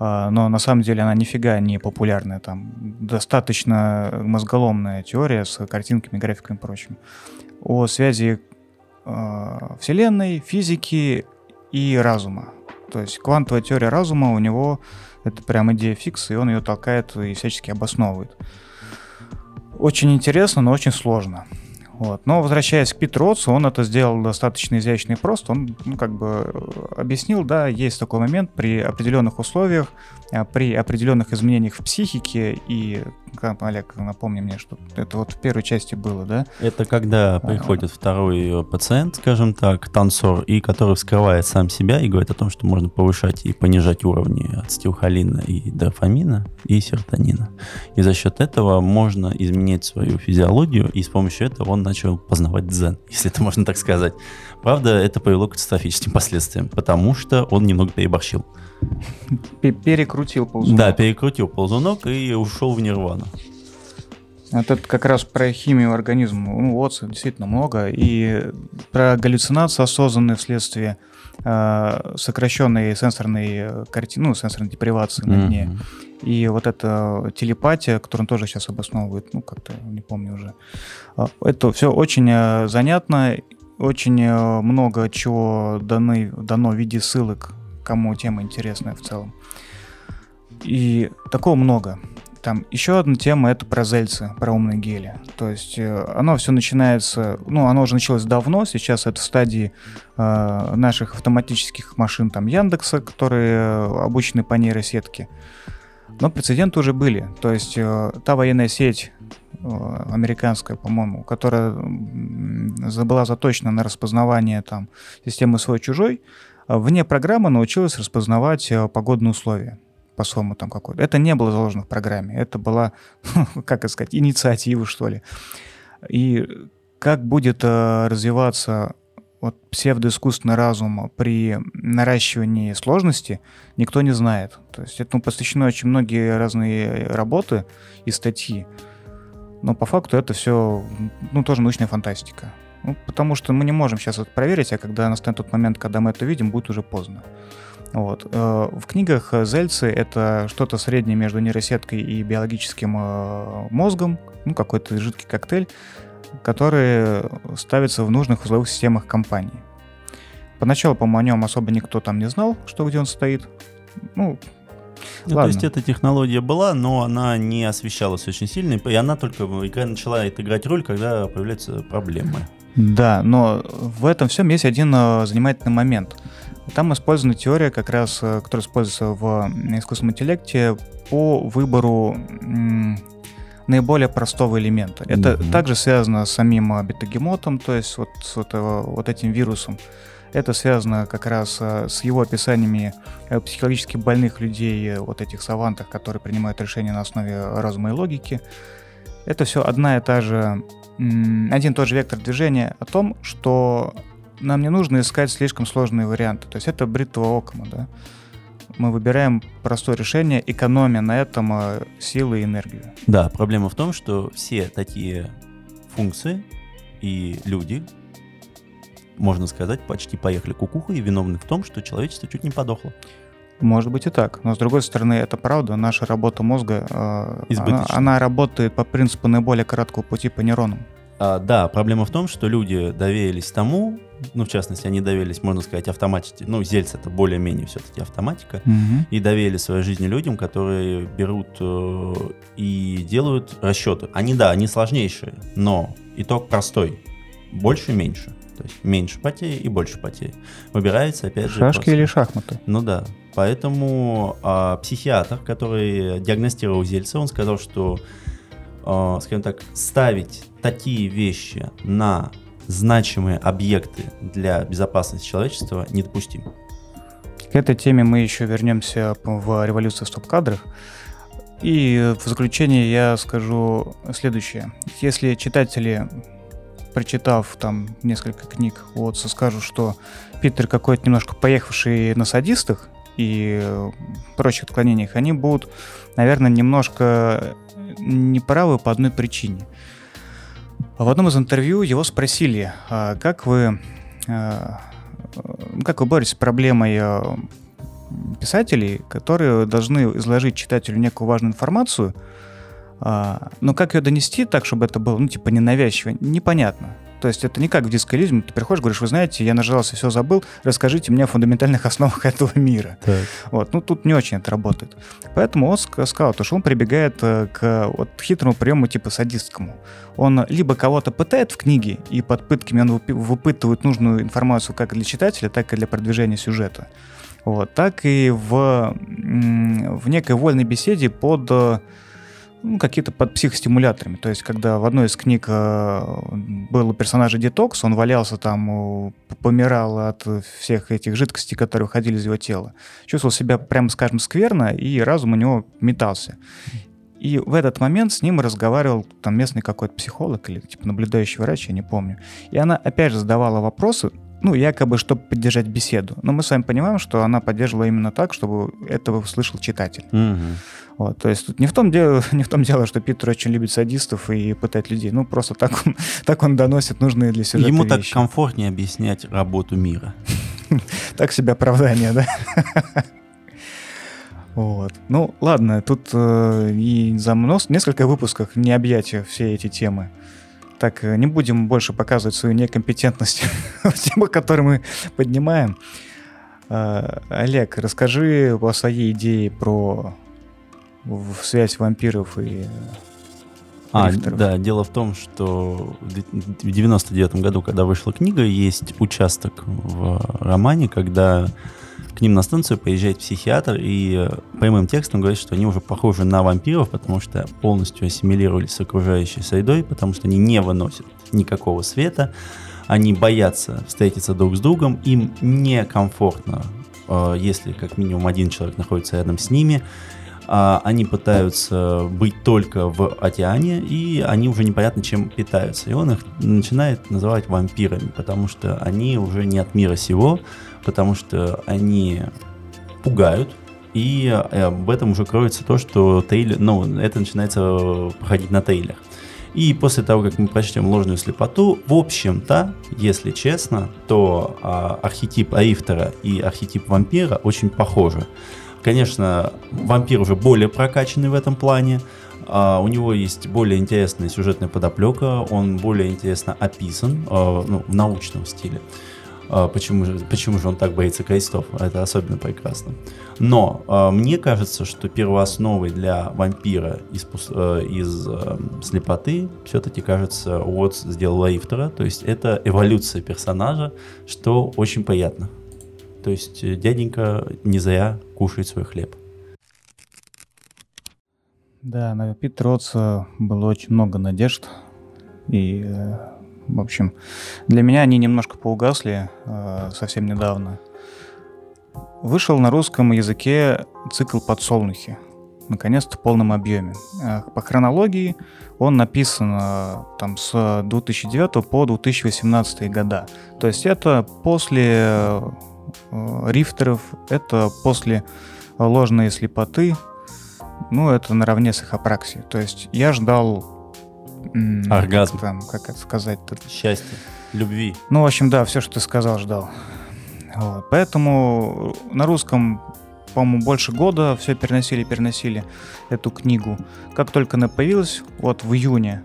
B: э, но на самом деле она нифига не популярная, там достаточно мозголомная теория с картинками, графиками и прочим, о связи Вселенной, физики и разума. То есть квантовая теория разума у него это прям идея фикс, и он ее толкает и всячески обосновывает. Очень интересно, но очень сложно. Вот. Но возвращаясь к Питеру он это сделал достаточно изящно и просто. Он ну, как бы э, объяснил, да, есть такой момент при определенных условиях, а, при определенных изменениях в психике и Олег, напомни мне, что это вот в первой части было, да?
A: Это когда приходит а, второй пациент, скажем так, танцор, и который вскрывает сам себя и говорит о том, что можно повышать и понижать уровни ацетилхолина и дофамина и серотонина. И за счет этого можно изменить свою физиологию, и с помощью этого он начал познавать дзен, если это можно так сказать. Правда, это привело к катастрофическим последствиям, потому что он немного переборщил.
B: Перекрутил ползунок.
A: Да, перекрутил ползунок и ушел в нирвану.
B: Это как раз про химию организма. Ну, вот, действительно много. И про галлюцинации, осознанные вследствие сокращенной сенсорной картины, ну, сенсорной депривации на дне. Mm-hmm. И вот эта телепатия, которую он тоже сейчас обосновывает, ну, как-то не помню уже. А, это все очень э, занятно, очень э, много чего даны, дано в виде ссылок кому тема интересная в целом. И такого много. Там еще одна тема это про зельцы, про умные гели. То есть э, оно все начинается, ну, оно уже началось давно, сейчас это в стадии э, наших автоматических машин там Яндекса, которые э, обучены по нейросетке. Но прецеденты уже были. То есть э, та военная сеть э, американская, по-моему, которая была заточена на распознавание там системы свой-чужой, вне программы научилась распознавать э, погодные условия по-своему там какой-то. Это не было заложено в программе, это была, как сказать, инициатива, что ли. И как будет э, развиваться вот псевдоискусственный разум при наращивании сложности, никто не знает. То есть этому посвящены очень многие разные работы и статьи. Но по факту это все, ну, тоже научная фантастика. Ну, потому что мы не можем сейчас это проверить, а когда настанет тот момент, когда мы это видим, будет уже поздно. Вот. Э, в книгах Зельцы это что-то среднее между нейросеткой и биологическим э, мозгом, ну, какой-то жидкий коктейль, который ставится в нужных узловых системах компании. Поначалу, по-моему, о нем особо никто там не знал, что где он стоит. Ну,
A: ну, то есть эта технология была, но она не освещалась очень сильно, и она только начала играть роль, когда появляются проблемы.
B: Да, но в этом всем есть один э, занимательный момент. Там использована теория, как раз, э, которая используется в искусственном интеллекте по выбору наиболее простого элемента. Это mm-hmm. также связано с самим э, бетагемотом, то есть вот, с вот, вот этим вирусом. Это связано как раз с его описаниями психологически больных людей, вот этих савантах, которые принимают решения на основе разума и логики. Это все одна и та же один тот же вектор движения о том, что нам не нужно искать слишком сложные варианты. То есть это бритва окома, да. Мы выбираем простое решение, экономя на этом э, силы и энергию.
A: Да, проблема в том, что все такие функции и люди, можно сказать, почти поехали кукухой и виновны в том, что человечество чуть не подохло.
B: Может быть и так. Но с другой стороны, это правда. Наша работа мозга, э, она, она работает по принципу наиболее короткого пути по нейронам.
A: А, да, проблема в том, что люди доверились тому, ну, в частности, они доверились, можно сказать, автоматике. Ну, Зельц это более-менее все-таки автоматика. Угу. И доверили своей жизни людям, которые берут э, и делают расчеты. Они, да, они сложнейшие, но итог простой. Больше и меньше. То есть меньше потерь и больше потерь. Выбирается, опять
B: же... Шашки или шахматы?
A: Ну да. Поэтому э, психиатр, который диагностировал Зельца, он сказал, что, э, скажем так, ставить такие вещи на значимые объекты для безопасности человечества недопустимо.
B: К этой теме мы еще вернемся в революции в стоп-кадрах. И в заключение я скажу следующее. Если читатели, прочитав там несколько книг Уотса, скажут, что Питер какой-то немножко поехавший на садистах и прочих отклонениях, они будут, наверное, немножко неправы по одной причине. В одном из интервью его спросили, а как вы, а, как вы боретесь с проблемой а, писателей, которые должны изложить читателю некую важную информацию, но как ее донести так, чтобы это было, ну, типа, ненавязчиво, непонятно. То есть это не как в диско ты приходишь, говоришь, вы знаете, я нажрался, все забыл, расскажите мне о фундаментальных основах этого мира. Так. Вот, ну тут не очень это работает. Поэтому он сказал, то, что он прибегает э, к вот, хитрому приему типа садистскому. Он либо кого-то пытает в книге, и под пытками он выпытывает нужную информацию как для читателя, так и для продвижения сюжета. Вот, так и в, в некой вольной беседе под э, ну, какие-то под психостимуляторами. То есть, когда в одной из книг э, был у детокс, он валялся там, помирал от всех этих жидкостей, которые уходили из его тела. Чувствовал себя, прямо скажем, скверно, и разум у него метался. И в этот момент с ним разговаривал там местный какой-то психолог или типа наблюдающий врач, я не помню. И она опять же задавала вопросы, ну, якобы, чтобы поддержать беседу. Но мы с вами понимаем, что она поддерживала именно так, чтобы этого услышал читатель. Угу. Вот, то есть тут не в том дело, не в том дело, что Питер очень любит садистов и пытает людей. Ну, просто так он, так он доносит нужные для сюжета
A: Ему
B: вещи.
A: так комфортнее объяснять работу мира.
B: Так себе оправдание, да? Вот. Ну, ладно, тут э, и за мнос, несколько выпусков не объять все эти темы. Так, э, не будем больше показывать свою некомпетентность в темах, которые мы поднимаем. Э, Олег, расскажи о своей идее про в связь вампиров и
A: а, да, дело в том, что в 99 году, когда вышла книга, есть участок в романе, когда к ним на станцию приезжает психиатр и прямым текстом говорит, что они уже похожи на вампиров, потому что полностью ассимилировались с окружающей средой, потому что они не выносят никакого света, они боятся встретиться друг с другом, им некомфортно, э, если как минимум один человек находится рядом с ними, а, они пытаются быть только в океане, и они уже непонятно чем питаются. И он их начинает называть вампирами, потому что они уже не от мира сего, потому что они пугают, и э, в этом уже кроется то, что трейлер, ну, это начинается проходить на трейлер. И после того, как мы прочтем ложную слепоту, в общем-то, если честно, то а, архетип Аифтера и архетип вампира очень похожи. Конечно, вампир уже более прокачанный в этом плане. Uh, у него есть более интересная сюжетная подоплека, он более интересно описан uh, ну, в научном стиле. Uh, почему, же, почему же он так боится крестов? Это особенно прекрасно. Но мне кажется, что первоосновой для вампира из, из слепоты все-таки, кажется, Уотс сделал Лаифтера. То есть это эволюция персонажа, что очень приятно. То есть э, дяденька не зря кушает свой хлеб.
B: Да, на Питроца было очень много надежд. И, э, в общем, для меня они немножко поугасли э, совсем недавно. Вышел на русском языке цикл «Подсолнухи». Наконец-то в полном объеме. По хронологии он написан там с 2009 по 2018 года. То есть это после рифтеров, это после ложной слепоты, ну, это наравне с их апраксией. То есть я ждал...
A: Оргазм.
B: Там, как это сказать? -то?
A: Счастье, любви.
B: Ну, в общем, да, все, что ты сказал, ждал. Вот. Поэтому на русском, по-моему, больше года все переносили, переносили эту книгу. Как только она появилась, вот в июне,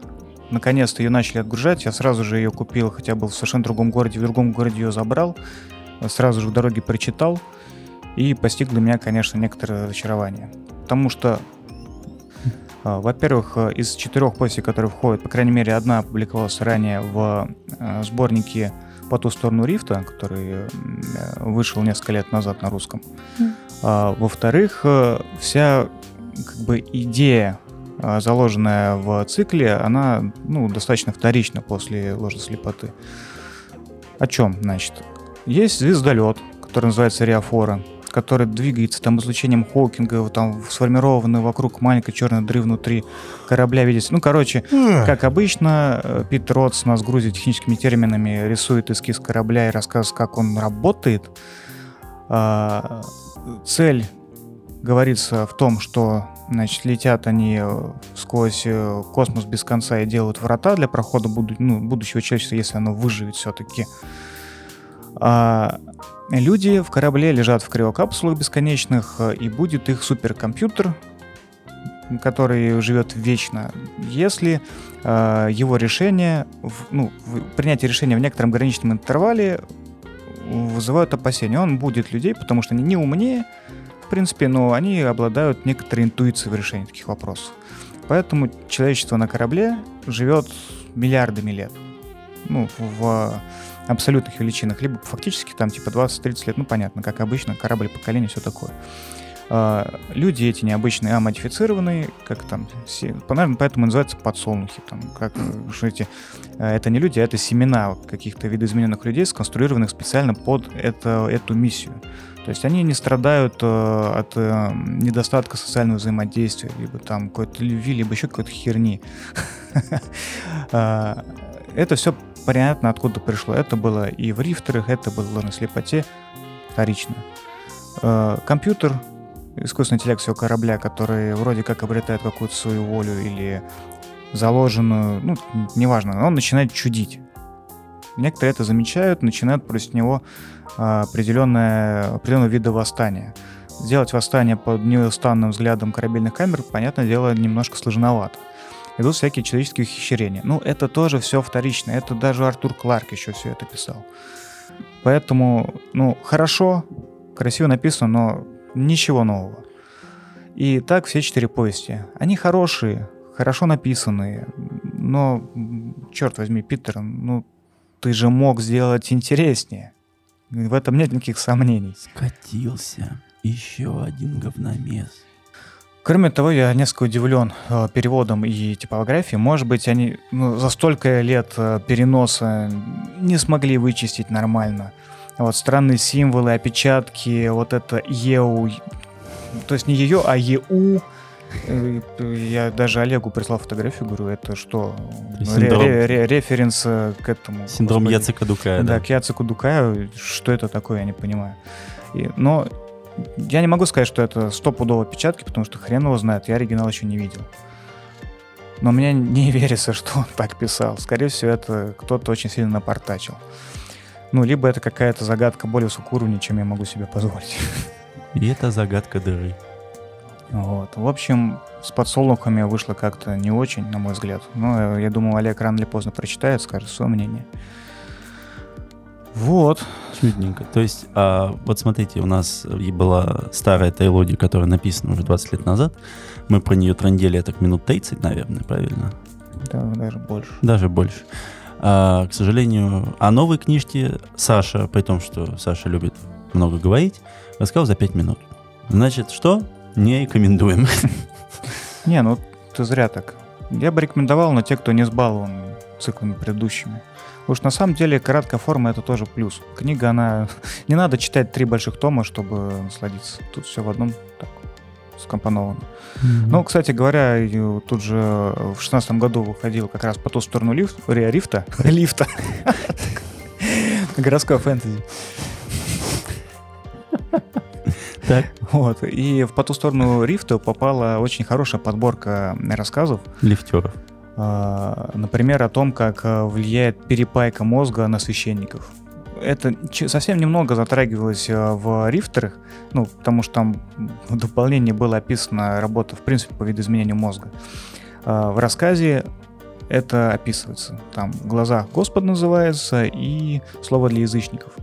B: наконец-то ее начали отгружать, я сразу же ее купил, хотя был в совершенно другом городе, в другом городе ее забрал, сразу же в дороге прочитал, и постигло меня, конечно, некоторое разочарование. Потому что, а, во-первых, из четырех повестей, которые входят, по крайней мере, одна опубликовалась ранее в а, сборнике «По ту сторону рифта», который вышел несколько лет назад на русском. Mm. А, во-вторых, вся как бы идея заложенная в цикле, она ну, достаточно вторична после ложной слепоты. О чем, значит? Есть звездолет, который называется Риафора, который двигается там излучением Хокинга, там сформированный вокруг маленькой черной дыры внутри корабля видится. Ну, короче, как обычно, э, Пит Ротс нас грузит техническими терминами, рисует эскиз корабля и рассказывает, как он работает. А, цель говорится в том, что значит, летят они э, сквозь э, космос без конца и делают врата для прохода буду, ну, будущего человечества, если оно выживет все-таки. А люди в корабле лежат в криокапсулах бесконечных, э, и будет их суперкомпьютер, который живет вечно, если э, его решение, в, ну, в, принятие решения в некотором ограниченном интервале вызывают опасения. Он будет людей, потому что они не умнее, в принципе, но они обладают некоторой интуицией в решении таких вопросов. Поэтому человечество на корабле живет миллиардами лет. Ну, в абсолютных величинах, либо фактически там типа 20-30 лет, ну понятно, как обычно, корабль поколения, все такое. А, люди эти необычные, а модифицированные, как там, наверное, поэтому называются подсолнухи, там, как что эти, а, это не люди, а это семена каких-то видоизмененных людей, сконструированных специально под это, эту миссию. То есть они не страдают э, от э, недостатка социального взаимодействия, либо там какой-то любви, либо еще какой-то херни. А, это все понятно, откуда пришло. Это было и в рифтерах, это было на слепоте вторично. Э, компьютер, искусственный интеллект всего корабля, который вроде как обретает какую-то свою волю или заложенную, ну, неважно, он начинает чудить. Некоторые это замечают, начинают против него э, определенное, определенного вида восстания. Сделать восстание под неустанным взглядом корабельных камер, понятное дело, немножко сложновато идут всякие человеческие ухищрения. Ну, это тоже все вторично. Это даже Артур Кларк еще все это писал. Поэтому, ну, хорошо, красиво написано, но ничего нового. И так все четыре повести. Они хорошие, хорошо написанные, но, черт возьми, Питер, ну, ты же мог сделать интереснее. В этом нет никаких сомнений.
A: Скатился. Еще один говномес.
B: Кроме того, я несколько удивлен э, переводом и типографией. Может быть, они ну, за столько лет э, переноса не смогли вычистить нормально. Вот странные символы, опечатки, вот это ЕУ, то есть не ее, а ЕУ. Э, я даже Олегу прислал фотографию, говорю, это что?
A: Синдром... Ре-
B: ре- референс к этому.
A: Синдром господи. Дукая.
B: Да, да, к Яцеку Дукаю. Что это такое, я не понимаю. И, но я не могу сказать, что это стопудово печатки, потому что хрен его знает, я оригинал еще не видел. Но мне не верится, что он так писал. Скорее всего, это кто-то очень сильно напортачил. Ну, либо это какая-то загадка более высокого уровня, чем я могу себе позволить.
A: И это загадка дыры.
B: Вот. В общем, с подсолнухами вышло как-то не очень, на мой взгляд. Но я думаю, Олег рано или поздно прочитает, скажет свое мнение. Вот.
A: Чудненько. То есть, а, вот смотрите, у нас была старая трилогия, которая написана уже 20 лет назад. Мы про нее трандели так минут 30, наверное, правильно?
B: Да, даже больше.
A: Даже больше. А, к сожалению, о новой книжке Саша, при том, что Саша любит много говорить, рассказал за 5 минут. Значит, что? Не рекомендуем.
B: Не, ну ты зря так. Я бы рекомендовал, но те, кто не сбалован циклами предыдущими. Уж на самом деле краткая форма это тоже плюс. Книга, она... Не надо читать три больших тома, чтобы насладиться. Тут все в одном так скомпоновано. Mm-hmm. Ну, кстати говоря, тут же в шестнадцатом году выходил как раз по ту сторону лифт, рифта. Лифта. Городское фэнтези. Так. Вот. И в по ту сторону рифта попала очень хорошая подборка рассказов.
A: Лифтеров.
B: А, например, о том, как а, влияет перепайка мозга на священников. Это совсем немного затрагивалось а, в рифтерах, ну, потому что там в дополнении была описана работа, в принципе, по видоизменению мозга. В рассказе это описывается. Там «Глаза Господа» называется и «Слово для язычников».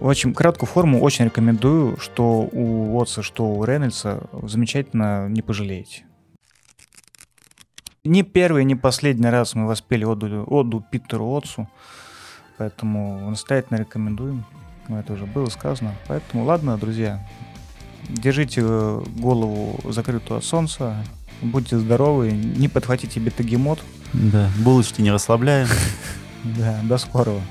B: В общем, краткую форму очень рекомендую, что у Уотса, что у Рейнольдса замечательно не пожалеете. Не первый, не последний раз мы воспели оду, оду Питеру Отцу. Поэтому настоятельно рекомендуем. Ну, это уже было сказано. Поэтому, ладно, друзья, держите э, голову закрытую от солнца, будьте здоровы, не подхватите бетагемот.
A: Да, булочки не расслабляем.
B: Да, до скорого.